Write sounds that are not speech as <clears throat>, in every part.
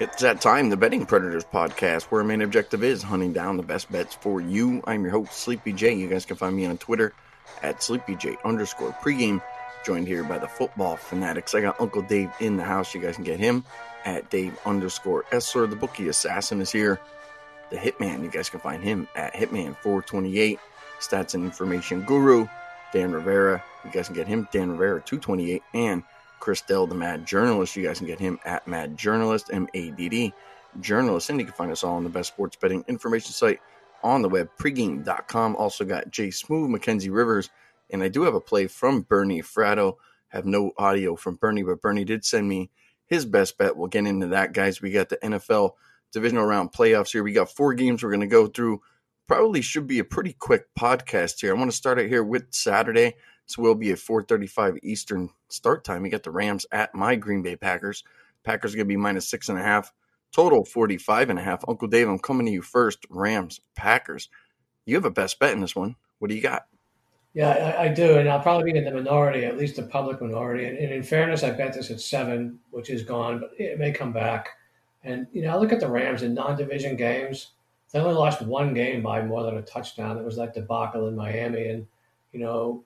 It's that time, the Betting Predators podcast, where our main objective is hunting down the best bets for you. I'm your host, Sleepy J. You guys can find me on Twitter at SleepyJ underscore pregame. Joined here by the football fanatics. I got Uncle Dave in the house. You guys can get him at Dave underscore Essler. The bookie assassin is here. The Hitman, you guys can find him at Hitman428. Stats and information guru, Dan Rivera. You guys can get him, Dan Rivera228. And Chris Dell, the Mad Journalist. You guys can get him at Mad Journalist, M A D D Journalist. And you can find us all on the best sports betting information site on the web, pregame.com. Also got Jay Smooth, Mackenzie Rivers, and I do have a play from Bernie Fratto. Have no audio from Bernie, but Bernie did send me his best bet. We'll get into that, guys. We got the NFL divisional round playoffs here. We got four games we're going to go through. Probably should be a pretty quick podcast here. I want to start it here with Saturday. So we'll be at 4:35 Eastern start time. We got the Rams at my Green Bay Packers. Packers going to be minus six and a half. Total 45 and a half. Uncle Dave, I'm coming to you first. Rams, Packers. You have a best bet in this one. What do you got? Yeah, I, I do, and I'll probably be in the minority, at least the public minority. And, and, in fairness, I bet this at seven, which is gone, but it may come back. And you know, I look at the Rams in non-division games. They only lost one game by more than a touchdown. It was that debacle in Miami, and you know,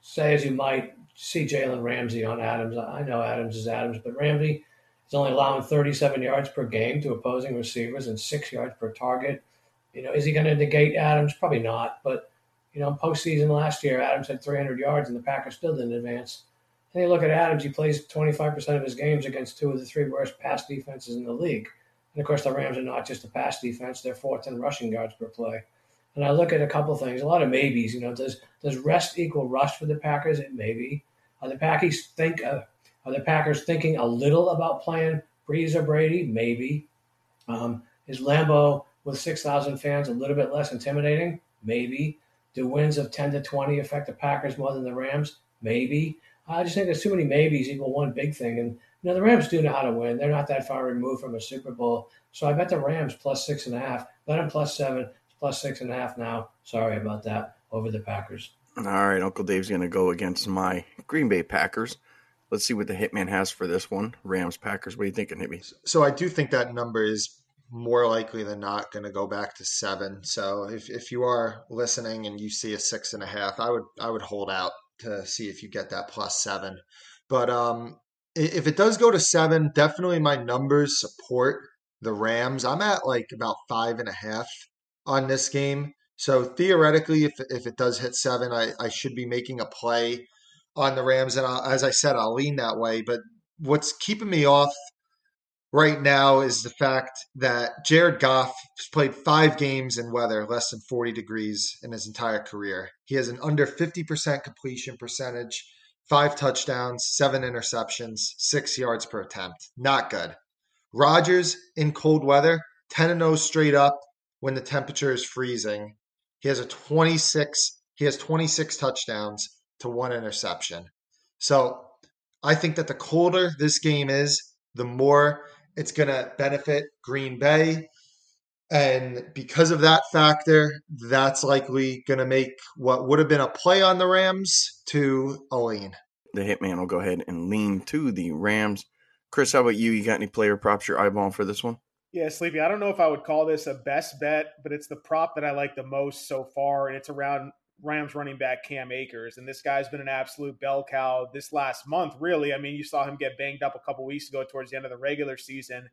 say as you might see Jalen Ramsey on Adams. I know Adams is Adams, but Ramsey is only allowing 37 yards per game to opposing receivers and six yards per target. You know, is he going to negate Adams? Probably not. But you know, postseason last year, Adams had 300 yards, and the Packers still didn't advance. And you look at Adams; he plays 25% of his games against two of the three worst pass defenses in the league. And of course, the Rams are not just a pass defense; they're fourth in rushing yards per play. And I look at a couple things, a lot of maybes. You know, does does rest equal rust for the Packers? It may be. Are the Packers think uh, are the Packers thinking a little about playing Brees or Brady? Maybe. Um, is Lambeau with six thousand fans a little bit less intimidating? Maybe. Do wins of ten to twenty affect the Packers more than the Rams? Maybe. I just think there's too many maybes equal one big thing. And you know the Rams do know how to win. They're not that far removed from a Super Bowl. So I bet the Rams plus six and a half. Bet them plus seven plus six and a half now. Sorry about that over the Packers. All right, Uncle Dave's going to go against my Green Bay Packers. Let's see what the Hitman has for this one. Rams Packers. What are you thinking, Hibby? So I do think that number is more likely than not going to go back to seven. So if, if you are listening and you see a six and a half, I would I would hold out to see if you get that plus seven. But um, if it does go to seven, definitely my numbers support the Rams. I'm at like about five and a half on this game. So theoretically, if if it does hit seven, I, I should be making a play on the Rams, and I'll, as I said, I'll lean that way. But what's keeping me off right now is the fact that Jared Goff has played five games in weather less than 40 degrees in his entire career. He has an under 50% completion percentage, five touchdowns, seven interceptions, six yards per attempt. Not good. Rodgers in cold weather, 10 0 straight up, when the temperature is freezing. He has a 26 he has 26 touchdowns to one interception. So, I think that the colder this game is, the more it's going to benefit Green Bay. And because of that factor, that's likely going to make what would have been a play on the Rams to a lean. The hitman will go ahead and lean to the Rams. Chris, how about you? You got any player props you're eyeballing for this one? Yeah, Sleepy. I don't know if I would call this a best bet, but it's the prop that I like the most so far, and it's around Rams running back Cam Akers. And this guy's been an absolute bell cow this last month, really. I mean, you saw him get banged up a couple weeks ago towards the end of the regular season.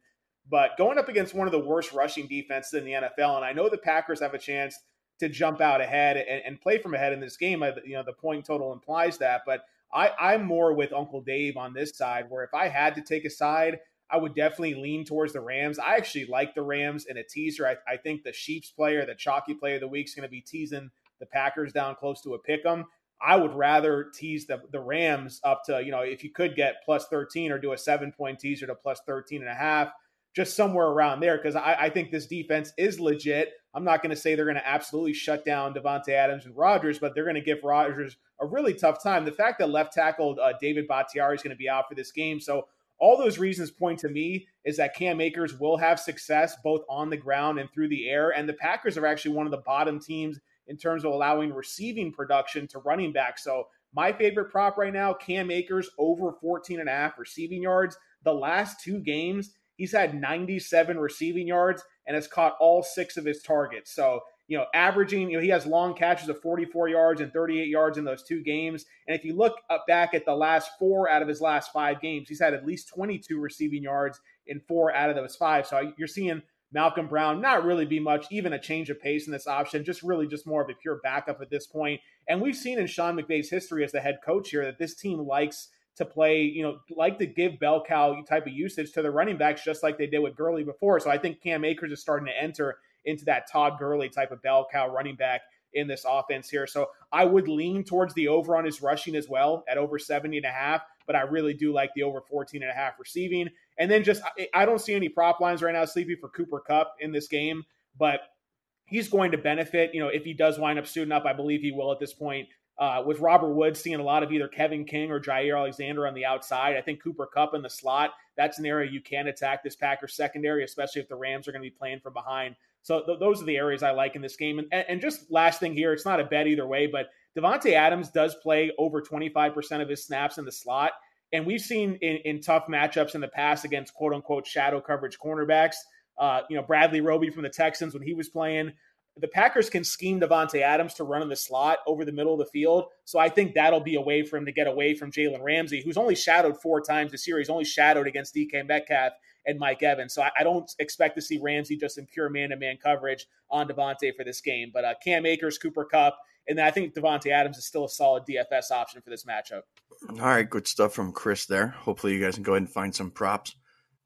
But going up against one of the worst rushing defenses in the NFL, and I know the Packers have a chance to jump out ahead and, and play from ahead in this game. Uh, you know, the point total implies that, but I, I'm more with Uncle Dave on this side, where if I had to take a side, I would definitely lean towards the Rams. I actually like the Rams in a teaser. I, I think the Sheeps player, the chalky player of the week, is going to be teasing the Packers down close to a pick 'em. I would rather tease the, the Rams up to, you know, if you could get plus 13 or do a seven point teaser to plus 13 and a half, just somewhere around there, because I, I think this defense is legit. I'm not going to say they're going to absolutely shut down Davante Adams and Rodgers, but they're going to give Rodgers a really tough time. The fact that left tackle uh, David Bakhtiari is going to be out for this game. So all those reasons point to me is that Cam Akers will have success both on the ground and through the air. And the Packers are actually one of the bottom teams in terms of allowing receiving production to running back. So my favorite prop right now, Cam Akers over 14 and a half receiving yards. The last two games, He's had 97 receiving yards and has caught all six of his targets. So, you know, averaging, you know, he has long catches of 44 yards and 38 yards in those two games. And if you look up back at the last four out of his last five games, he's had at least 22 receiving yards in four out of those five. So you're seeing Malcolm Brown not really be much, even a change of pace in this option, just really just more of a pure backup at this point. And we've seen in Sean McVay's history as the head coach here that this team likes to play, you know, like to give bell cow type of usage to the running backs, just like they did with Gurley before. So I think Cam Akers is starting to enter into that Todd Gurley type of bell cow running back in this offense here. So I would lean towards the over on his rushing as well at over 70 and a half, but I really do like the over 14 and a half receiving. And then just, I don't see any prop lines right now, Sleepy, for Cooper Kupp in this game, but he's going to benefit. You know, if he does wind up suiting up, I believe he will at this point. Uh, with Robert Woods seeing a lot of either Kevin King or Jaire Alexander on the outside, I think Cooper Kupp in the slot, that's an area you can attack this Packers secondary, especially if the Rams are going to be playing from behind. So th- those are the areas I like in this game. And, and just last thing here, it's not a bet either way, but Davante Adams does play over 25% of his snaps in the slot. And we've seen in, in tough matchups in the past against quote unquote shadow coverage cornerbacks, uh, you know, Bradley Roby from the Texans when he was playing, the Packers can scheme Davante Adams to run in the slot over the middle of the field. So I think that'll be a way for him to get away from Jalen Ramsey, who's only shadowed four times this year. He's only shadowed against DK Metcalf and Mike Evans. So I, I don't expect to see Ramsey just in pure man to man coverage on Davante for this game. But uh, Cam Akers, Cooper Kupp, and then I think Davante Adams is still a solid DFS option for this matchup. All right, good stuff from Chris there. Hopefully, you guys can go ahead and find some props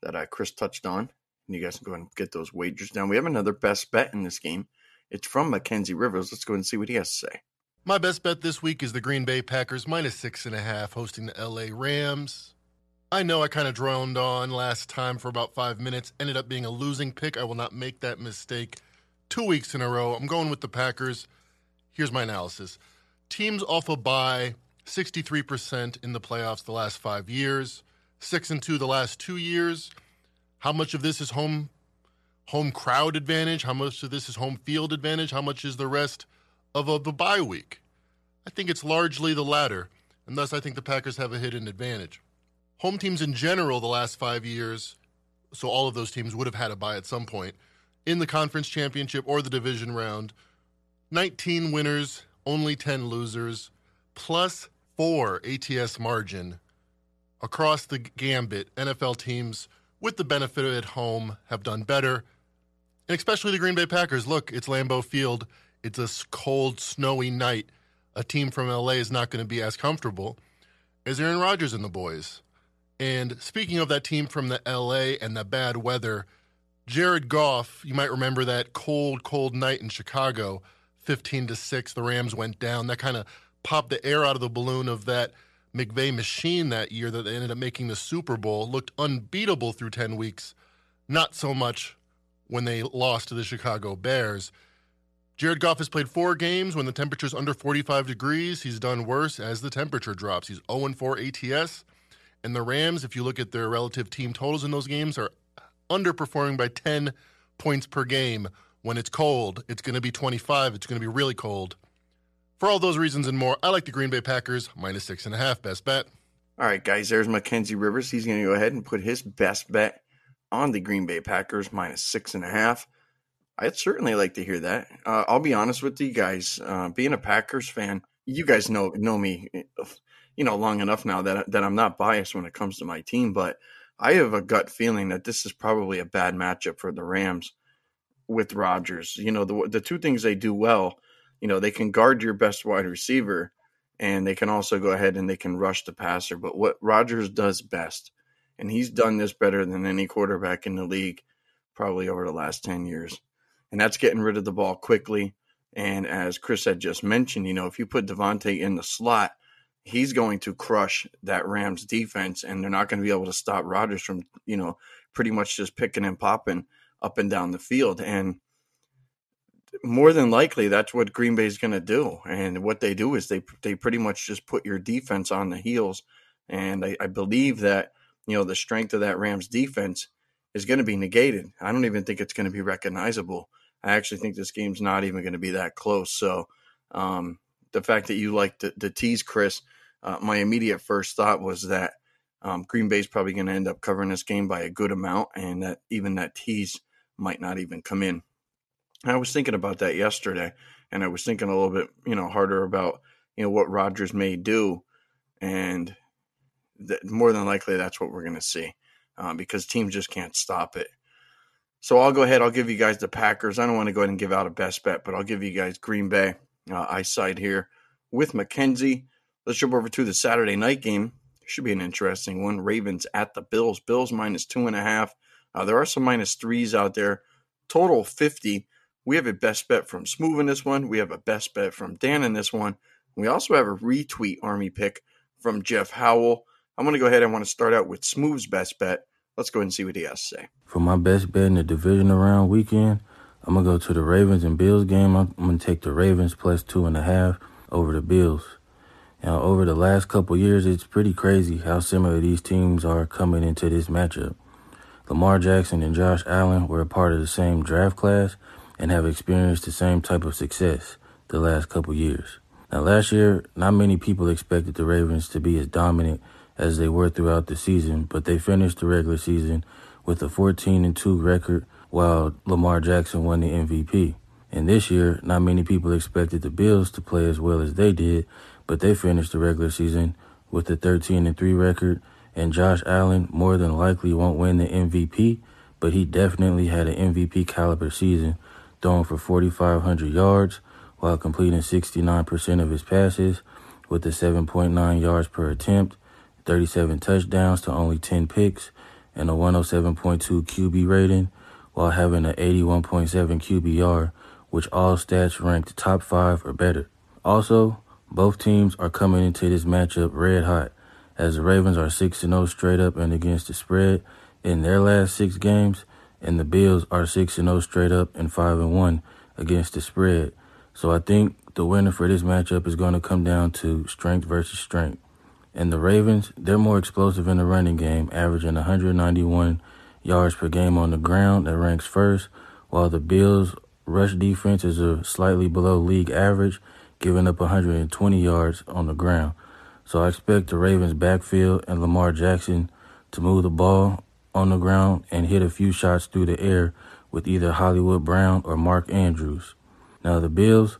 that uh, Chris touched on. And you guys can go ahead and get those wagers down. We have another best bet in this game. It's from Mackenzie Rivers. Let's go and see what he has to say. My best bet this week is the Green Bay Packers minus six and a half hosting the LA Rams. I know I kind of droned on last time for about five minutes, ended up being a losing pick. I will not make that mistake two weeks in a row. I'm going with the Packers. Here's my analysis teams off a bye 63% in the playoffs the last five years, six and two the last two years. How much of this is home home crowd advantage? How much of this is home field advantage? How much is the rest of a, the bye week? I think it's largely the latter, and thus I think the Packers have a hidden advantage. Home teams in general, the last five years, so all of those teams would have had a bye at some point in the conference championship or the division round. 19 winners, only 10 losers, plus four ATS margin across the gambit. NFL teams, with the benefit of at home, have done better and especially the Green Bay Packers. Look, it's Lambeau Field. It's a cold, snowy night. A team from LA is not going to be as comfortable as Aaron Rodgers and the boys. And speaking of that team from the LA and the bad weather, Jared Goff, you might remember that cold, cold night in Chicago, 15 to 6, the Rams went down. That kind of popped the air out of the balloon of that McVay machine that year that they ended up making the Super Bowl. Looked unbeatable through 10 weeks. Not so much when they lost to the Chicago Bears. Jared Goff has played four games when the temperature's under 45 degrees. He's done worse as the temperature drops. He's 0 4 ATS. And the Rams, if you look at their relative team totals in those games, are underperforming by 10 points per game. When it's cold, it's going to be 25. It's going to be really cold. For all those reasons and more, I like the Green Bay Packers minus six and a half. Best bet. All right, guys, there's Mackenzie Rivers. He's going to go ahead and put his best bet on the Green Bay Packers minus six and a half. I'd certainly like to hear that. Uh, I'll be honest with you guys. Uh, being a Packers fan, you guys know know me, you know, long enough now that that I'm not biased when it comes to my team. But I have a gut feeling that this is probably a bad matchup for the Rams with Rodgers. You know, the the two things they do well, you know, they can guard your best wide receiver, and they can also go ahead and they can rush the passer. But what Rodgers does best and he's done this better than any quarterback in the league probably over the last 10 years. And that's getting rid of the ball quickly. And as Chris had just mentioned, you know, if you put Davante in the slot, he's going to crush that Rams defense, and they're not going to be able to stop Rodgers from, you know, pretty much just picking and popping up and down the field. And more than likely, that's what Green Bay is going to do. And what they do is they they pretty much just put your defense on the heels. And I, I believe that you know, the strength of that Rams defense is going to be negated. I don't even think it's going to be recognizable. I actually think this game's not even going to be that close. So, um, the fact that you like to, to tease Chris, uh, my immediate first thought was that Um, Green Bay's probably going to end up covering this game by a good amount, and that even that tease might not even come in. I was thinking about that yesterday, and I was thinking a little bit, you know, harder about you know what Rodgers may do, and that more than likely that's what we're going to see uh, because teams just can't stop it. So I'll go ahead. I'll give you guys the Packers. I don't want to go ahead and give out a best bet, but I'll give you guys Green Bay. Uh, I side here with Mackenzie. Let's jump over to the Saturday night game. Should be an interesting one. Ravens at the Bills. Bills minus two and a half. Uh, there are some minus threes out there. Total 50. We have a best bet from Smooth in this one. We have a best bet from Dan in this one. We also have a retweet army pick from Jeff Howell. I'm going to go ahead. I want to start out with Smooth's best bet. Let's go ahead and see what he has to say. For my best bet in the division round weekend, I'm gonna go to the Ravens and Bills game. I'm, gonna take the Ravens plus two and a half over the Bills. Now, over the last couple years, it's pretty crazy how similar these teams are coming into this matchup. Lamar Jackson and Josh Allen were a part of the same draft class and have experienced the same type of success the last couple years. Now, last year, not many people expected the Ravens to be as dominant as they were throughout the season, but they finished the regular season with a 14 and 2 record while Lamar Jackson won the MVP. And this year, not many people expected the Bills to play as well as they did, but they finished the regular season with a 13 and 3 record. And Josh Allen more than likely won't win the MVP, but he definitely had an MVP caliber season, throwing for 4,500 yards while completing 69% of his passes with a 7.9 yards per attempt 37 touchdowns to only 10 picks, and a 107.2 QB rating, while having an 81.7 QBR, which all stats ranked top five or better. Also, both teams are coming into this matchup red hot, as the Ravens are 6 0 straight up and against the spread in their last six games, and the Bills are 6 0 straight up and 5 1 against the spread. So I think the winner for this matchup is going to come down to strength versus strength. And the Ravens, they're more explosive in the running game, averaging 191 yards per game on the ground. That ranks first, while the Bills' rush defense is a slightly below league average, giving up 120 yards on the ground. So I expect the Ravens' backfield and Lamar Jackson to move the ball on the ground and hit a few shots through the air with either Hollywood Brown or Mark Andrews. Now, the Bills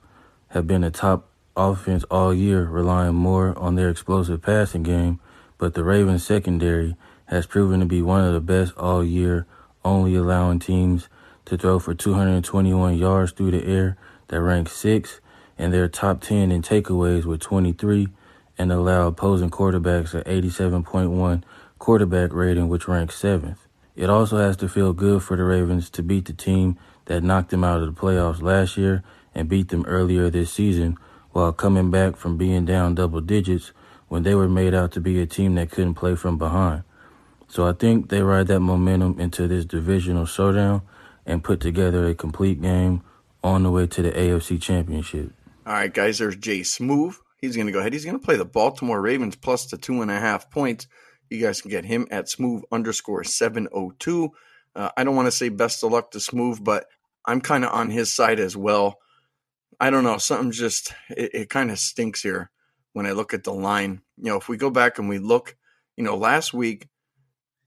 have been a top offense all year, relying more on their explosive passing game, but the Ravens secondary has proven to be one of the best all year, only allowing teams to throw for 221 yards through the air that ranks sixth, and they're top 10 in takeaways with 23, and allow opposing quarterbacks an 87.1 quarterback rating, which ranks seventh. It also has to feel good for the Ravens to beat the team that knocked them out of the playoffs last year and beat them earlier this season while coming back from being down double digits when they were made out to be a team that couldn't play from behind. So I think they ride that momentum into this divisional showdown and put together a complete game on the way to the AFC Championship. All right, guys, there's Jay Smooth. He's going to go ahead. He's going to play the Baltimore Ravens plus the two and a half points. You guys can get him at smooth underscore 702. Uh, I don't want to say best of luck to Smooth, but I'm kind of on his side as well. I don't know. Something just it, it kind of stinks here when I look at the line. You know, if we go back and we look, you know, last week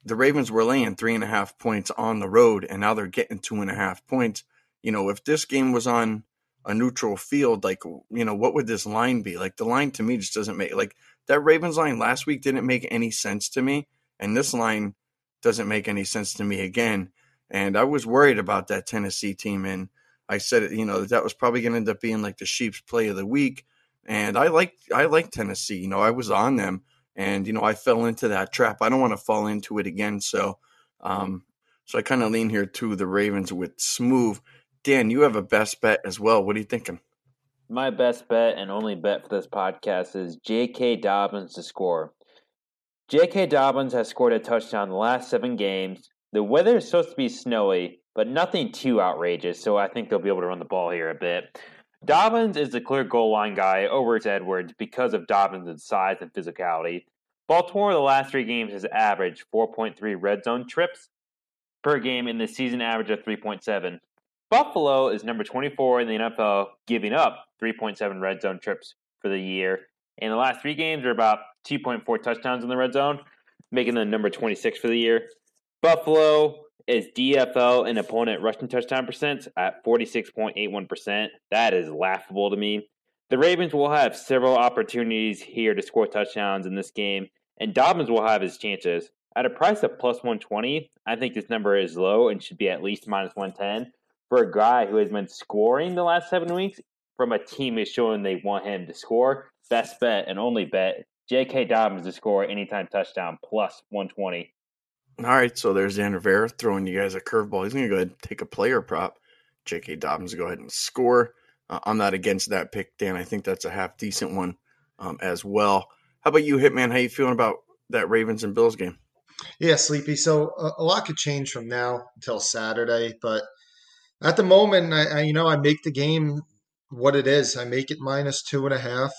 the Ravens were laying three and a half points on the road, and now they're getting two and a half points. You know, if this game was on a neutral field, like you know, what would this line be? Like the line to me just doesn't make like that Ravens line last week didn't make any sense to me, and this line doesn't make any sense to me again. And I was worried about that Tennessee team, and I said, you know, that was probably going to end up being like the Sheep's play of the week. And I like I like Tennessee. You know, I was on them, and you know, I fell into that trap. I don't want to fall into it again. So, um, so I kind of lean here to the Ravens with smooth. Dan, you have a best bet as well. What are you thinking? My best bet and only bet for this podcast is J.K. Dobbins to score. J.K. Dobbins has scored a touchdown the last seven games. The weather is supposed to be snowy, but nothing too outrageous. So I think they'll be able to run the ball here a bit. Dobbins is the clear goal line guy over Edwards because of Dobbins' size and physicality. Baltimore, the last three games, has averaged 4.3 red zone trips per game in the season average of 3.7. Buffalo is number 24 in the NFL, giving up 3.7 red zone trips for the year. And the last three games are about 2.4 touchdowns in the red zone. making them number 26 for the year. Buffalo is DFL and opponent rushing touchdown percent at 46.81%. That is laughable to me. The Ravens will have several opportunities here to score touchdowns in this game, and Dobbins will have his chances. At a price of plus 120, I think this number is low and should be at least minus 110 for a guy who has been scoring the last seven weeks from a team is showing they want him to score. Best bet and only bet J.K. Dobbins to score anytime touchdown plus 120. All right, so there's Dan Rivera throwing you guys a curveball. He's going to go ahead and take a player prop. J.K. Dobbins go ahead and score. Uh, I'm not against that pick, Dan. I think that's a half decent one um, as well. How about you, Hitman? How you feeling about that Ravens and Bills game? Yeah, sleepy. So a, lot could change from now until Saturday, but at the moment, I, I you know I make the game what it is. I make it minus two and a half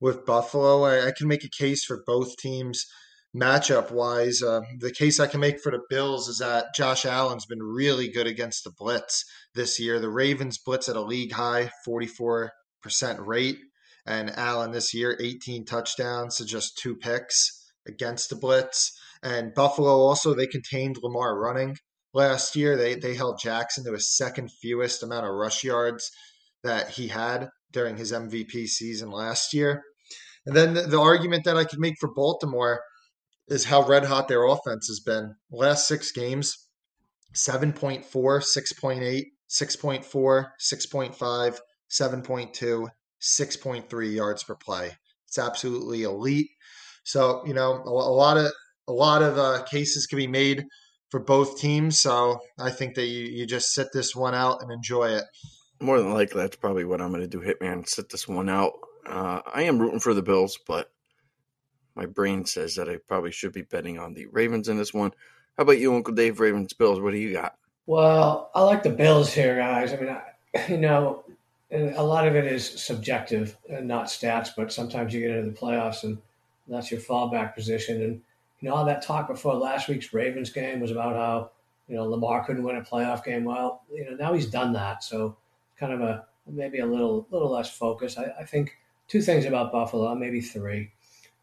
with Buffalo. I, I can make a case for both teams matchup wise. Uh, the case I can make for the Bills is that Josh Allen's been really good against the blitz this year. The Ravens blitz at a league high 44% rate, and Allen this year 18 touchdowns to just two picks against the blitz. And Buffalo also they contained Lamar running last year. They they held Jackson to his second fewest amount of rush yards that he had during his MVP season last year. And then the, the argument that I could make for Baltimore is how red hot their offense has been. Last six games 7.4, 6.8, 6.4, 6.5, 7.2, 6.3 yards per play. It's absolutely elite. So, you know, a, a lot of a lot of uh, cases can be made for both teams. So I think that you, you just sit this one out and enjoy it. More than likely, that's probably what I'm going to do. Hitman, sit this one out. Uh, I am rooting for the Bills, but my brain says that I probably should be betting on the Ravens in this one. How about you, Uncle Dave? Ravens, Bills. What do you got? Well, I like the Bills here, guys. I mean, I, <laughs> you know, a lot of it is subjective and not stats, but sometimes you get into the playoffs and that's your fallback position. And you know, all that talk before last week's Ravens game was about how you know Lamar couldn't win a playoff game. Well, you know, now he's done that, so kind of a maybe a little little less focus. I, I think two things about Buffalo, maybe three.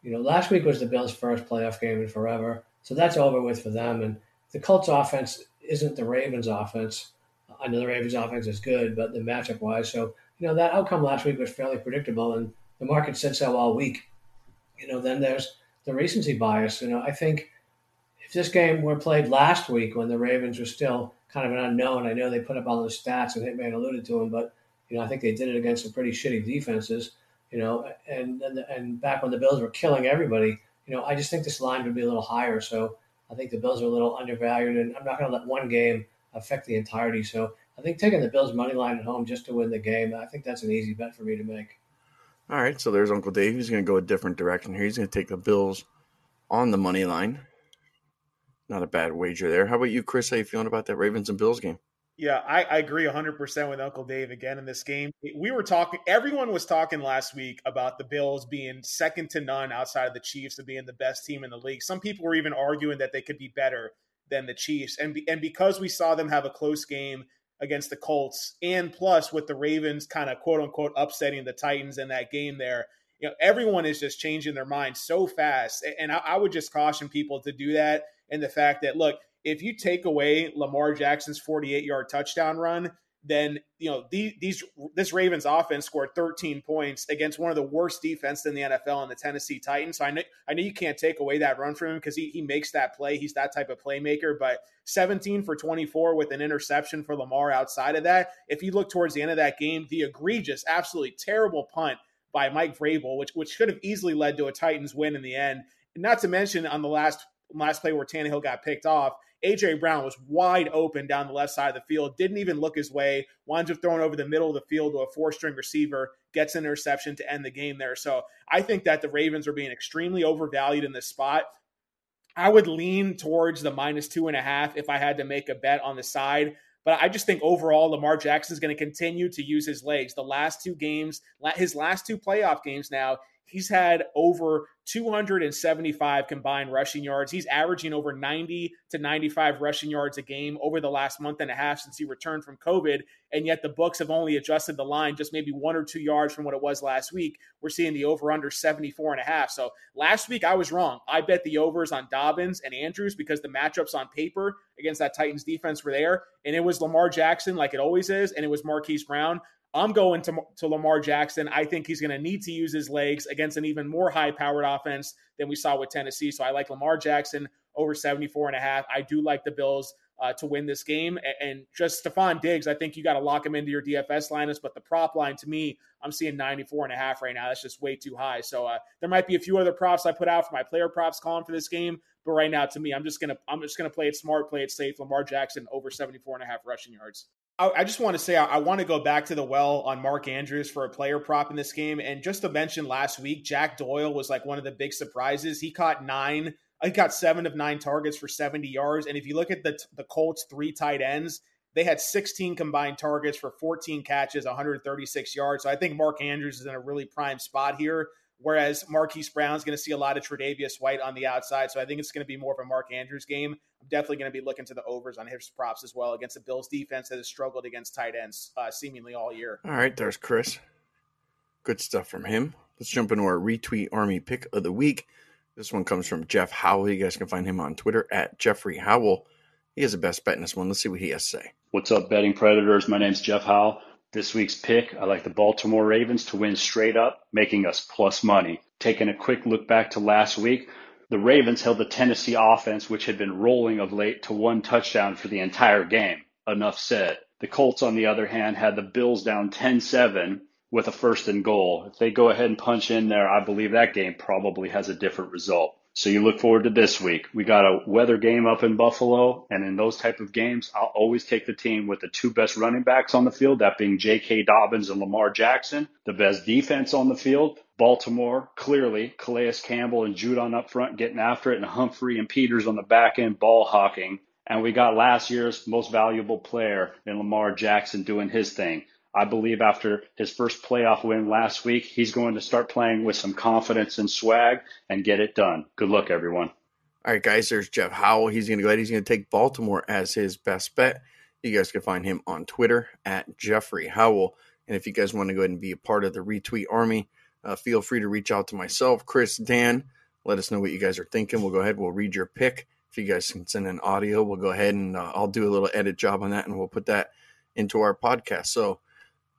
You know, last week was the Bills' first playoff game in forever, so that's over with for them. And the Colts' offense isn't the Ravens' offense. I know the Ravens' offense is good, but the matchup wise, so you know that outcome last week was fairly predictable, and the market said so all week. You know, then there's the recency bias. You know, I think if this game were played last week when the Ravens were still kind of an unknown, I know they put up all those stats and Hitman alluded to them, but you know, I think they did it against some pretty shitty defenses. You know, and and, and back when the Bills were killing everybody, you know, I just think this line would be a little higher. So I think the Bills are a little undervalued, and I'm not going to let one game affect the entirety. So I think taking the Bills money line at home just to win the game, I think that's an easy bet for me to make. All right, so there's Uncle Dave. He's going to go a different direction here. He's going to take the Bills on the money line. Not a bad wager there. How about you, Chris? How you feeling about that Ravens and Bills game? Yeah, I, I agree 100% with Uncle Dave again in this game. We were talking, everyone was talking last week about the Bills being second to none outside of the Chiefs and being the best team in the league. Some people were even arguing that they could be better than the Chiefs. And, be, and because we saw them have a close game against the Colts, and plus with the Ravens kind of quote unquote upsetting the Titans in that game there, you know, everyone is just changing their mind so fast. And I, I would just caution people to do that. And the fact that, look, if you take away Lamar Jackson's 48 yard touchdown run, then you know these, this Ravens offense scored 13 points against one of the worst defense in the NFL in the Tennessee Titans. So I know I know you can't take away that run from him because he he makes that play. He's that type of playmaker. But 17 for 24 with an interception for Lamar. Outside of that, if you look towards the end of that game, the egregious, absolutely terrible punt by Mike Vrabel, which which could have easily led to a Titans win in the end. Not to mention on the last last play where Tannehill got picked off, AJ Brown was wide open down the left side of the field, didn't even look his way, winds up throwing over the middle of the field to a four string receiver, gets an interception to end the game there. So I think that the Ravens are being extremely overvalued in this spot. I would lean towards the minus two and a half if I had to make a bet on the side. But I just think overall, Lamar Jackson is going to continue to use his legs. The last two games, his last two playoff games now, He's had over 275 combined rushing yards. He's averaging over 90 to 95 rushing yards a game over the last month and a half since he returned from COVID. And yet the books have only adjusted the line just maybe one or two yards from what it was last week. We're seeing the over under 74 and a half. So last week I was wrong. I bet the overs on Dobbins and Andrews because the matchups on paper against that Titans defense were there. And it was Lamar Jackson, like it always is, and it was Marquise Brown. I'm going to, to Lamar Jackson. I think he's going to need to use his legs against an even more high powered offense than we saw with Tennessee. So I like Lamar Jackson over 74 and a half. I do like the Bills uh, to win this game. And, just Stefon Diggs, I think you got to lock him into your DFS lineups. But the prop line to me, I'm seeing 94 and a half right now. That's just way too high. So uh, there might be a few other props I put out for my player props column for this game. But right now, to me, I'm just gonna I'm just gonna play it smart, play it safe. Lamar Jackson over 74 and a half rushing yards. I, just want to say I, want to go back to the well on Mark Andrews for a player prop in this game. And just to mention last week, Jack Doyle was like one of the big surprises. He caught nine, he got seven of nine targets for 70 yards. And if you look at the the Colts three tight ends, they had 16 combined targets for 14 catches, 136 yards. So I think Mark Andrews is in a really prime spot here. Whereas Marquise Brown's going to see a lot of Tre'Davious White on the outside, so I think it's going to be more of a Mark Andrews game. I'm definitely going to be looking to the overs on his props as well against the Bills defense that has struggled against tight ends uh, seemingly all year. All right, there's Chris. Good stuff from him. Let's jump into our retweet army pick of the week. This one comes from Jeff Howell. You guys can find him on Twitter at Jeffrey Howell. He has the best bet in this one. Let's see what he has to say. What's up, betting predators? My name's Jeff Howell. This week's pick, I like the Baltimore Ravens to win straight up, making us plus money. Taking a quick look back to last week, the Ravens held the Tennessee offense, which had been rolling of late, to one touchdown for the entire game. Enough said. The Colts, on the other hand, had the Bills down 10 7 with a first and goal. If they go ahead and punch in there, I believe that game probably has a different result. So you look forward to this week. We got a weather game up in Buffalo, and in those type of games, I'll always take the team with the two best running backs on the field, that being J.K. Dobbins and Lamar Jackson. The best defense on the field, Baltimore, clearly Calais Campbell and Judon up front getting after it, and Humphrey and Peters on the back end ball hawking. And we got last year's most valuable player in Lamar Jackson doing his thing. I believe after his first playoff win last week, he's going to start playing with some confidence and swag and get it done. Good luck, everyone. All right, guys, there's Jeff Howell. He's going to go ahead. He's going to take Baltimore as his best bet. You guys can find him on Twitter at Jeffrey Howell. And if you guys want to go ahead and be a part of the retweet army, uh, feel free to reach out to myself, Chris, Dan. Let us know what you guys are thinking. We'll go ahead. We'll read your pick. If you guys can send an audio, we'll go ahead and uh, I'll do a little edit job on that and we'll put that into our podcast. So,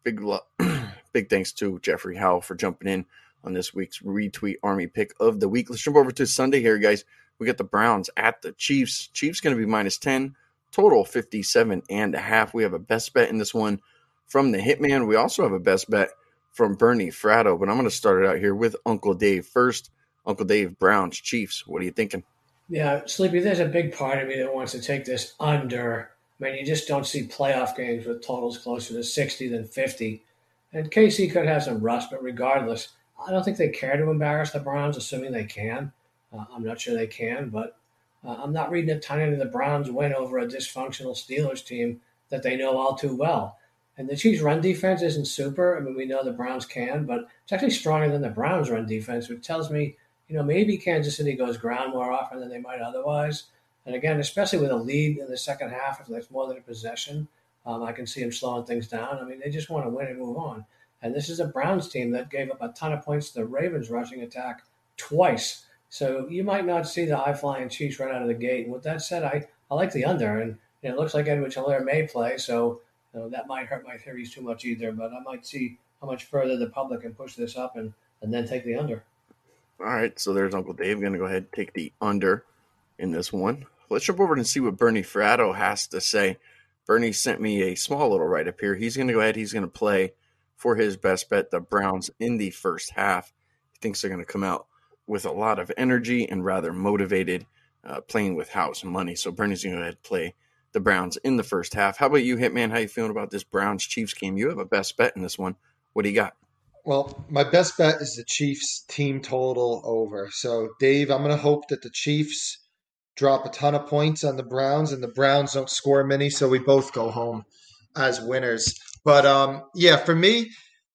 big <clears throat> big thanks to Jeffrey Howell for jumping in on this week's retweet army pick of the week. Let's jump over to Sunday here, guys. We got the Browns at the Chiefs. Chiefs going to be minus 10, total 57 and a half. We have a best bet in this one from the Hitman. We also have a best bet from Bernie Fratto, but I'm going to start it out here with Uncle Dave first. Uncle Dave, Browns, Chiefs. What are you thinking? Yeah, Sleepy, there's a big part of me that wants to take this under I mean, you just don't see playoff games with totals closer to 60 than 50. And KC could have some rust, but regardless, I don't think they care to embarrass the Browns, assuming they can. Uh, I'm not sure they can, but uh, I'm not reading a ton into the Browns' win over a dysfunctional Steelers team that they know all too well. And the Chiefs' run defense isn't super. I mean, we know the Browns can, but it's actually stronger than the Browns' run defense, which tells me, you know, maybe Kansas City goes ground more often than they might otherwise. And again, especially with a lead in the second half, if that's more than a possession, um, I can see them slowing things down. I mean, they just want to win and move on. And this is a Browns team that gave up a ton of points to the Ravens rushing attack twice. So you might not see the high flying Chiefs right out of the gate. And with that said, I, I like the under. And you know, it looks like Edwards-Helaire may play. So you know, that might hurt my theories too much either. But I might see how much further the public can push this up and, and then take the under. All right. So there's Uncle Dave going to go ahead and take the under in this one. Let's jump over and see what Bernie Fratto has to say. Bernie sent me a small little write up here. He's going to go ahead. He's going to play for his best bet, the Browns, in the first half. He thinks they're going to come out with a lot of energy and rather motivated, uh, playing with house money. So Bernie's going to go ahead and play the Browns in the first half. How about you, Hitman? How you feeling about this Browns Chiefs game? You have a best bet in this one. What do you got? Well, my best bet is the Chiefs team total over. So, Dave, I'm going to hope that the Chiefs drop a ton of points on the Browns, and the Browns don't score many, so we both go home as winners. But um, yeah, for me,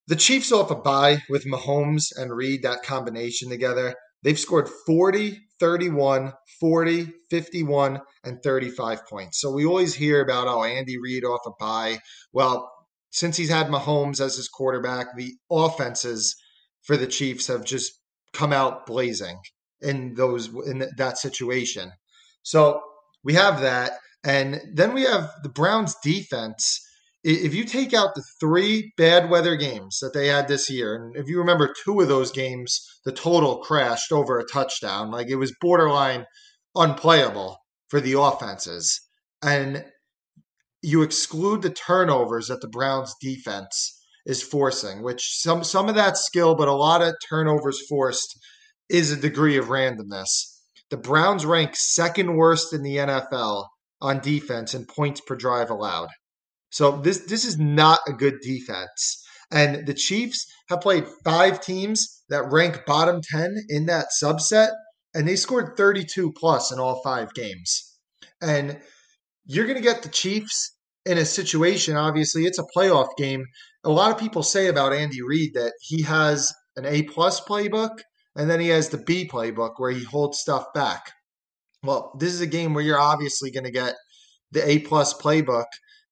the Chiefs off a bye with Mahomes and Reid, that combination together, they've scored 40, 31, 40, 51, and 35 points. So we always hear about, oh, Andy Reid off a bye. Well, since he's had Mahomes as his quarterback, the offenses for the Chiefs have just come out blazing in those in that situation. So we have that, and then we have the Browns defense if you take out the three bad weather games that they had this year, and if you remember two of those games, the total crashed over a touchdown. Like it was borderline unplayable for the offenses. And you exclude the turnovers that the Browns defense is forcing, which some some of that skill, but a lot of turnovers forced is a degree of randomness. The Browns rank second worst in the NFL on defense and points per drive allowed. So this this is not a good defense. And the Chiefs have played five teams that rank bottom 10 in that subset, and they scored 32 plus in all five games. And you're going to get the Chiefs in a situation, obviously, it's a playoff game. A lot of people say about Andy Reid that he has an A plus playbook, and then he has the B playbook where he holds stuff back. Well, this is a game where you're obviously going to get the A plus playbook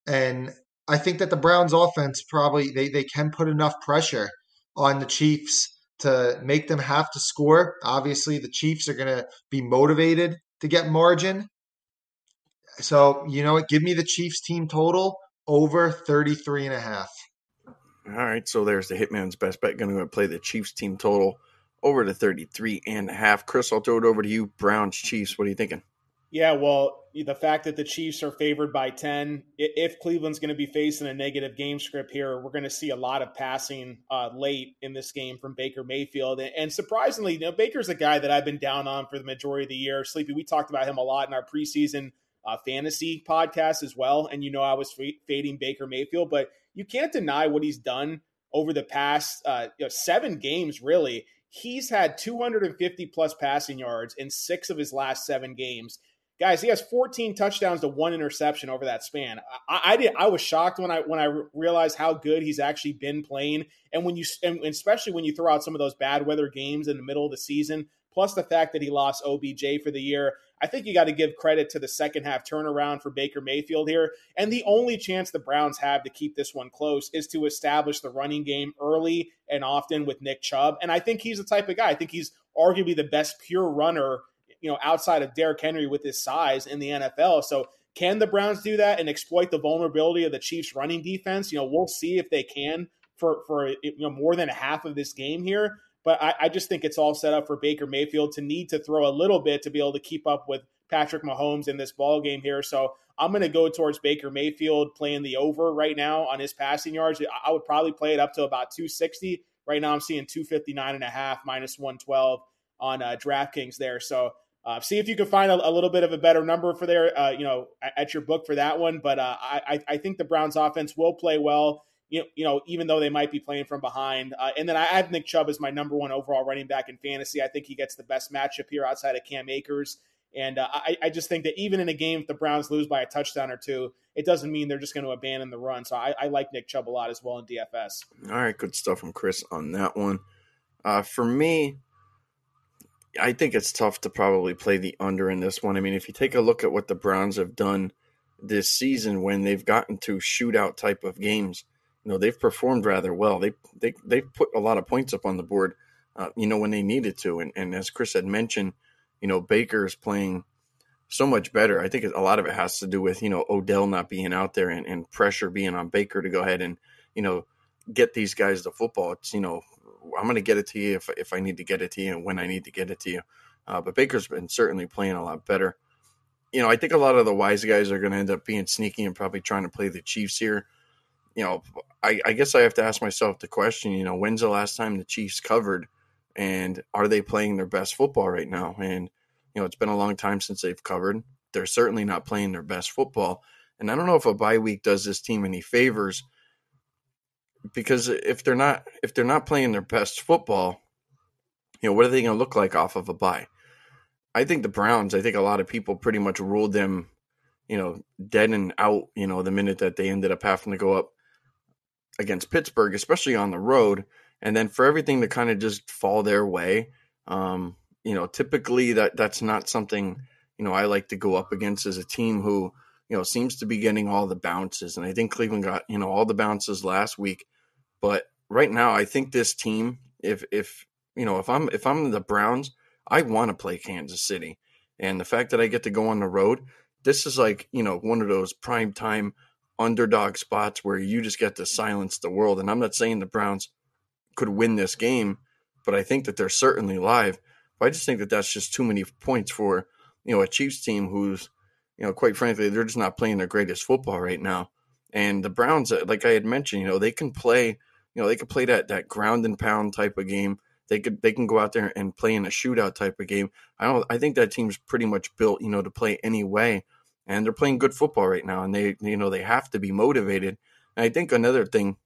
and I think that the Browns offense probably they, they can put enough pressure on the Chiefs to make them have to score. Obviously, the Chiefs are going to be motivated to get margin. So, you know what? Give me the Chiefs team total over 33 and a half. All right. So there's the Hitman's best bet. Going to play the Chiefs team total over to 33 and a half. Chris, I'll throw it over to you. Browns, Chiefs. What are you thinking? Yeah, well, the fact that the Chiefs are favored by 10, if Cleveland's going to be facing a negative game script here, we're going to see a lot of passing uh, late in this game from Baker Mayfield. And surprisingly, you know, Baker's a guy that I've been down on for the majority of the year. Sleepy, we talked about him a lot in our preseason uh, fantasy podcast as well. And you know, I was fading Baker Mayfield, but you can't deny what he's done over the past uh, you know, seven games, really. He's had 250 plus passing yards in six of his last seven games guys, he has 14 touchdowns to one interception over that span. I, I, did. I was shocked when I when I realized how good he's actually been playing, and when you and especially when you throw out some of those bad weather games in the middle of the season, plus the fact that he lost OBJ for the year. I think you got to give credit to the second half turnaround for Baker Mayfield here. And the only chance the Browns have to keep this one close is to establish the running game early and often with Nick Chubb. And I think he's the type of guy. I think he's arguably the best pure runner you know, outside of Derrick Henry with his size in the NFL. So can the Browns do that and exploit the vulnerability of the Chiefs running defense? You know, we'll see if they can for for you know more than half of this game here. But I, I just think it's all set up for Baker Mayfield to need to throw a little bit to be able to keep up with Patrick Mahomes in this ball game here. So I'm going to go towards Baker Mayfield playing the over right now on his passing yards. I would probably play it up to about 260. Right now I'm seeing 259 and a half minus 112 on uh, DraftKings there. So uh, see if you can find a, a, little bit of a better number for there, uh, you know, at, at, your book for that one. But uh, I, I think the Browns offense will play well, you know, you know even though they might be playing from behind. Uh, and then I have Nick Chubb as my number one overall running back in fantasy. I think he gets the best matchup here outside of Cam Akers. And uh, I, I, just think that even in a game, if the Browns lose by a touchdown or two, it doesn't mean they're just going to abandon the run. So I, I, like Nick Chubb a lot as well in DFS. All right, good stuff from Chris on that one. Uh, for me, I think it's tough to probably play the under in this one. I mean, if you take a look at what the Browns have done this season when they've gotten to shootout type of games, you know, they've performed rather well. They they they've put a lot of points up on the board, uh, you know, when they needed to. And and as Chris had mentioned, you know, Baker is playing so much better. I think a lot of it has to do with you know Odell not being out there and, and pressure being on Baker to go ahead and you know get these guys the football. It's you know I'm going to get it to you if if I need to get it to you and when I need to get it to you. Uh, but Baker's been certainly playing a lot better. You know, I think a lot of the wise guys are going to end up being sneaky and probably trying to play the Chiefs here. You know, I, I guess I have to ask myself the question. You know, when's the last time the Chiefs covered, and are they playing their best football right now? And you know, it's been a long time since they've covered. They're certainly not playing their best football. And I don't know if a bye week does this team any favors because if they're not if they're not playing their best football, you know, what are they going to look like off of a bye? I think the Browns. I think a lot of people pretty much ruled them, you know, dead and out. You know, the minute that they ended up having to go up against Pittsburgh, especially on the road, and then for everything to kind of just fall their way. Um, you know, typically that that's not something you know I like to go up against as a team who you know seems to be getting all the bounces, and I think Cleveland got you know all the bounces last week. But right now, I think this team, if if you know if I'm if I'm the Browns, I want to play Kansas City, and the fact that I get to go on the road, this is like you know one of those prime time underdog spots where you just get to silence the world. And I'm not saying the Browns could win this game, but I think that they're certainly live. But I just think that that's just too many points for you know a Chiefs team who's you know quite frankly they're just not playing their greatest football right now. And the Browns, uh, like I had mentioned, you know they can play you know they could play that that ground and pound type of game. They could they can go out there and play in a shootout type of game. I don't I think that team's pretty much built you know to play any way, and they're playing good football right now, and they you know they have to be motivated. And I think another thing,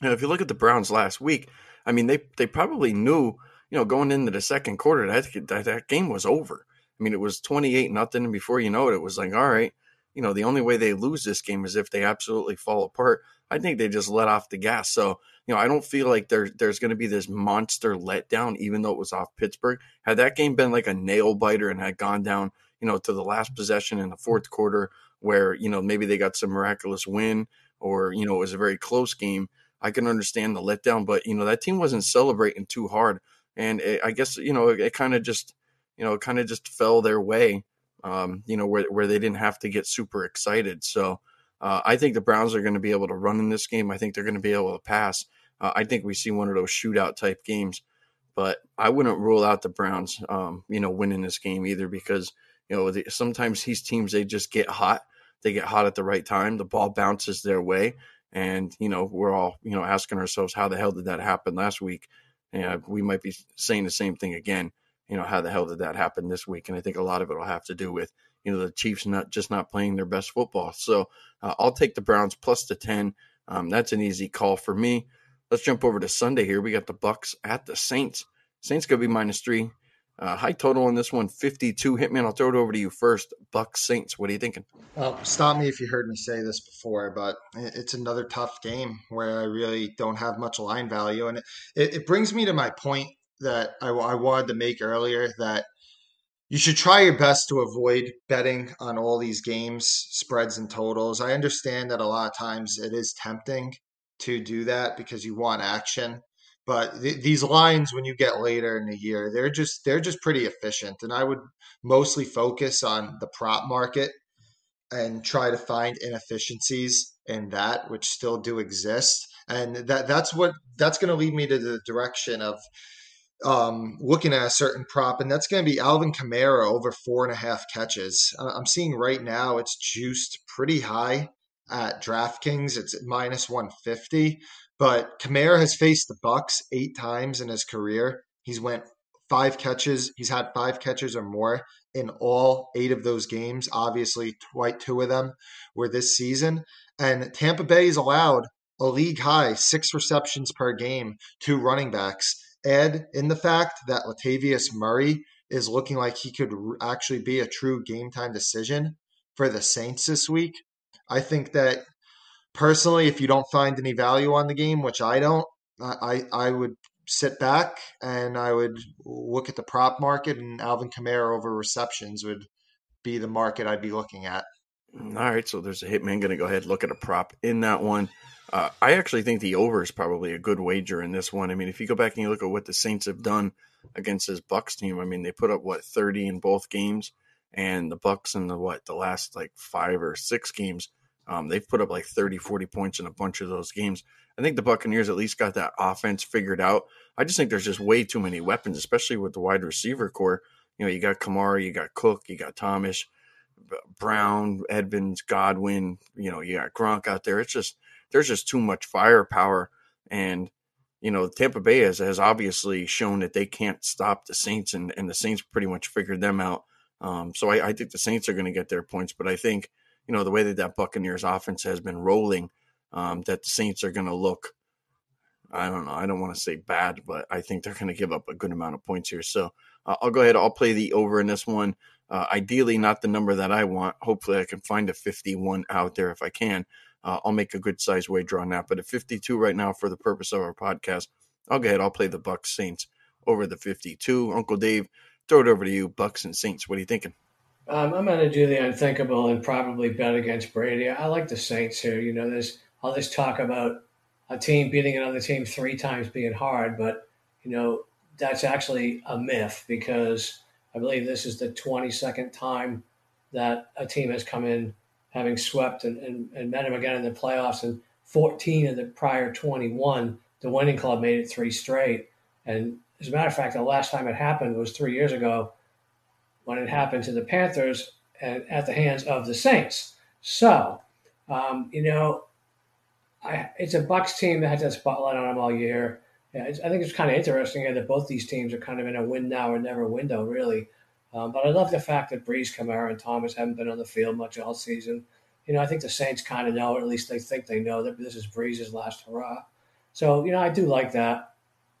you know, if you look at the Browns last week, I mean they they probably knew you know going into the second quarter that that, that game was over. I mean it was twenty eight nothing, and before you know it, it was like all right, you know the only way they lose this game is if they absolutely fall apart. I think they just let off the gas. So, you know, I don't feel like there, there's going to be this monster letdown, even though it was off Pittsburgh. Had that game been like a nail biter and had gone down, you know, to the last possession in the fourth quarter where, you know, maybe they got some miraculous win or, you know, it was a very close game, I can understand the letdown. But, you know, that team wasn't celebrating too hard. And it, I guess, you know, it, it kind of just, you know, kind of just fell their way, um, you know, where, where they didn't have to get super excited. So, uh, I think the Browns are going to be able to run in this game. I think they're going to be able to pass. Uh, I think we see one of those shootout type games, but I wouldn't rule out the Browns, um, you know, winning this game either because you know the, sometimes these teams they just get hot. They get hot at the right time. The ball bounces their way, and you know we're all you know asking ourselves how the hell did that happen last week? And we might be saying the same thing again. You know how the hell did that happen this week? And I think a lot of it will have to do with you know the Chiefs not just not playing their best football. So uh, I'll take the Browns plus the ten. Um, that's an easy call for me. Let's jump over to Sunday here. We got the Bucks at the Saints. Saints gonna be minus three. Uh, high total on this one, 52. Hitman, I'll throw it over to you first. Bucks Saints. What are you thinking? Well, stop me if you heard me say this before, but it's another tough game where I really don't have much line value, and it, it brings me to my point that I, I wanted to make earlier that you should try your best to avoid betting on all these games, spreads, and totals. I understand that a lot of times it is tempting to do that because you want action. But th- these lines, when you get later in the year, they're just they're just pretty efficient, and I would mostly focus on the prop market and try to find inefficiencies in that, which still do exist, and that that's what that's going to lead me to the direction of um, looking at a certain prop, and that's going to be Alvin Kamara over four and a half catches. I'm seeing right now it's juiced pretty high at DraftKings. It's at minus 150, but Kamara has faced the Bucks eight times in his career. He's went five catches. He's had five catches or more in all eight of those games. Obviously, twice two of them were this season. And Tampa Bay is allowed a league high six receptions per game to running backs add in the fact that Latavius Murray is looking like he could actually be a true game time decision for the Saints this week. I think that personally, if you don't find any value on the game, which I don't, I, I would sit back and I would look at the prop market and Alvin Kamara over receptions would be the market I'd be looking at. All right, so there's a hitman going to go ahead and look at a prop in that one. Uh, I actually think the over is probably a good wager in this one. I mean, if you go back and you look at what the Saints have done against this Bucks team, I mean, they put up what 30 in both games, and the Bucks in the what the last like five or six games, um, they've put up like 30, 40 points in a bunch of those games. I think the Buccaneers at least got that offense figured out. I just think there's just way too many weapons, especially with the wide receiver corps. You know, you got Kamara, you got Cook, you got Thomas, Brown, Edmonds, Godwin. You know, you got Gronk out there. It's just there's just too much firepower. And, you know, Tampa Bay has, has obviously shown that they can't stop the Saints, and, and the Saints pretty much figured them out. Um, so I, I, think the Saints are going to get their points, but I think, you know, the way that that Buccaneers offense has been rolling, um, that the Saints are going to look, I don't know, I don't want to say bad, but I think they're going to give up a good amount of points here. So uh, I'll go ahead, I'll play the over in this one. Uh, ideally, not the number that I want. Hopefully, I can find a 51 out there if I can. uh, I'll make a good size wager on that. But at 52 right now, for the purpose of our podcast, I'll go ahead. I'll play the Bucks Saints over the 52. Uncle Dave, throw it over to you. Bucks and Saints. What are you thinking? Um, I'm going to do the unthinkable and probably bet against Brady. I like the Saints here. You know, there's all this talk about a team beating another team three times being hard, but you know that's actually a myth because I believe this is the 22nd time that a team has come in having swept and, and, and met them again in the playoffs, and 14 of the prior 21, the winning club made it three straight. And as a matter of fact, the last time it happened was three years ago when it happened to the Panthers at the hands of the Saints. So, um, you know, I, it's a Bucks team that had that spotlight on them all year. Yeah, I think it's kind of interesting here that both these teams are kind of in a win now or never window, really. Um, but I love the fact that Brees, Kamara, and Thomas haven't been on the field much all season. You know, I think the Saints kind of know, or at least they think they know, that this is Brees' last hurrah. So, you know, I do like that.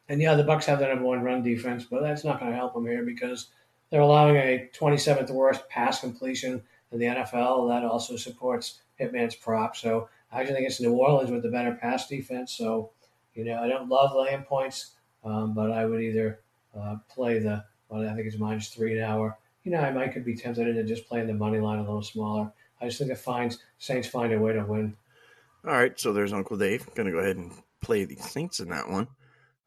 And yeah, the Bucks have the number one run defense, but that's not going to help them here because they're allowing a 27th worst pass completion in the NFL. That also supports Hitman's prop. So I actually think it's New Orleans with the better pass defense. So, you know, I don't love laying points, um, but I would either uh, play the, well, I think it's minus three an hour. You know, I might could be tempted into just playing the money line a little smaller. I just think it finds Saints find a way to win. All right, so there's Uncle Dave. Going to go ahead and play the Saints in that one.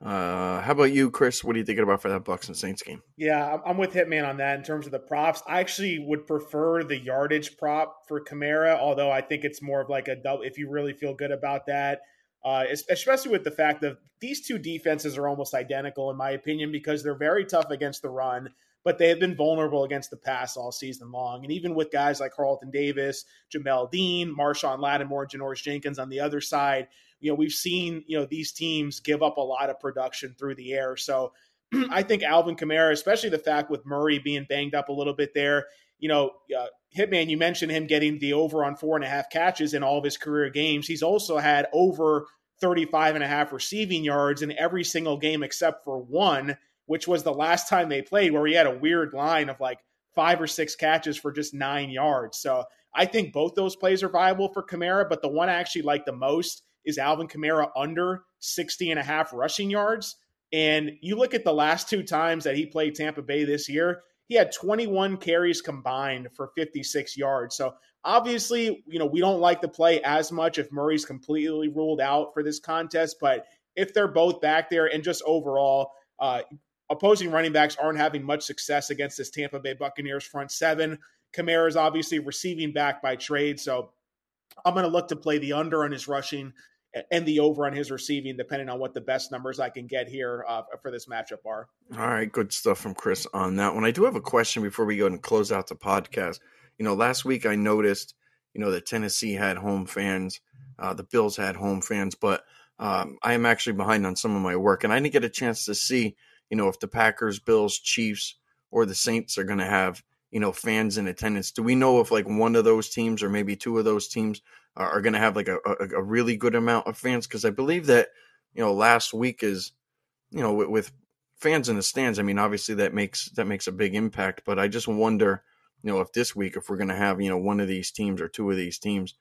Uh, how about you, Chris? What are you thinking about for that Bucks and Saints game? Yeah, I'm with Hitman on that in terms of the props. I actually would prefer the yardage prop for Kamara, although I think it's more of like a double. If you really feel good about that, uh, especially with the fact that these two defenses are almost identical in my opinion because they're very tough against the run but they have been vulnerable against the pass all season long. And even with guys like Carlton Davis, Jamel Dean, Marshon Lattimore, Janoris Jenkins on the other side, you know, we've seen, you know, these teams give up a lot of production through the air. So <clears throat> I think Alvin Kamara, especially the fact with Murray being banged up a little bit there, you know, uh, Hitman, you mentioned him getting the over on four and a half catches in all of his career games. He's also had over 35 and a half receiving yards in every single game except for one which was the last time they played, where he had a weird line of like five or six catches for just nine yards. So I think both those plays are viable for Kamara, but the one I actually like the most is Alvin Kamara under 60 and a half rushing yards. And you look at the last two times that he played Tampa Bay this year, he had 21 carries combined for 56 yards. So obviously, you know, we don't like the play as much if Murray's completely ruled out for this contest, but if they're both back there and just overall, uh, opposing running backs aren't having much success against this Tampa Bay Buccaneers front seven. Kamara is obviously receiving back by trade, so I'm going to look to play the under on his rushing and the over on his receiving, depending on what the best numbers I can get here uh, for this matchup are. All right, good stuff from Chris on that one. I do have a question before we go and close out the podcast. You know, last week I noticed, you know, that Tennessee had home fans, uh, the Bills had home fans, but um, I am actually behind on some of my work, and I didn't get a chance to see you know, if the Packers, Bills, Chiefs, or the Saints are going to have, you know, fans in attendance. Do we know if like one of those teams or maybe two of those teams are, are going to have like a, a, a, really good amount of fans? Because I believe that, you know, last week is, you know, with, with fans in the stands. I mean, obviously that makes that makes a big impact. But I just wonder, you know, if this week if we're going to have, you know, one of these teams or two of these teams,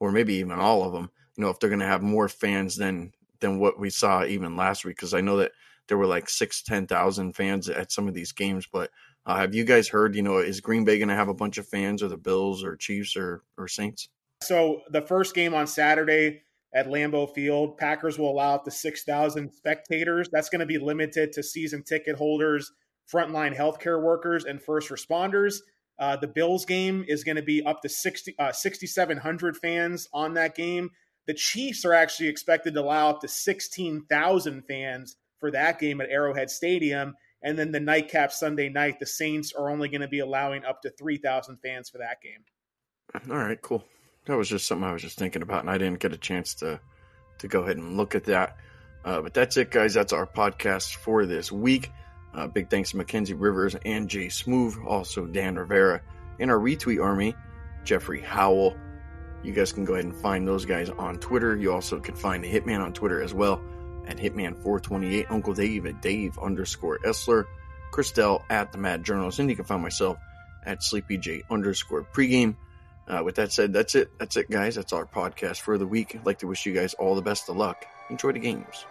or maybe even all of them, you know, if they're going to have more fans than than what we saw even last week. Because I know that there were like six, ten thousand fans at some of these games. But uh, have you guys heard? You know, is Green Bay going to have a bunch of fans, or the Bills, or Chiefs, or or Saints? So the first game on Saturday at Lambeau Field, Packers will allow up to six thousand spectators. That's going to be limited to season ticket holders, frontline healthcare workers, and first responders. Uh, the Bills game is going to be up to 60, uh, 6,700 fans on that game. The Chiefs are actually expected to allow up to 16,000 fans for that game at Arrowhead Stadium. And then the nightcap Sunday night, the Saints are only going to be allowing up to 3,000 fans for that game. All right, cool. That was just something I was just thinking about, and I didn't get a chance to to go ahead and look at that. Uh, but that's it, guys. That's our podcast for this week. Uh, big thanks to Mackenzie Rivers and Jay Smooth, also Dan Rivera, and our retweet army, Jeffrey Howell. You guys can go ahead and find those guys on Twitter. You also can find the Hitman on Twitter as well at Hitman428, Uncle Dave at Dave underscore Essler, Christelle at The Mad Journalist, and you can find myself at SleepyJ underscore pregame. Uh, with that said, that's it. That's it, guys. That's our podcast for the week. I'd like to wish you guys all the best of luck. Enjoy the games.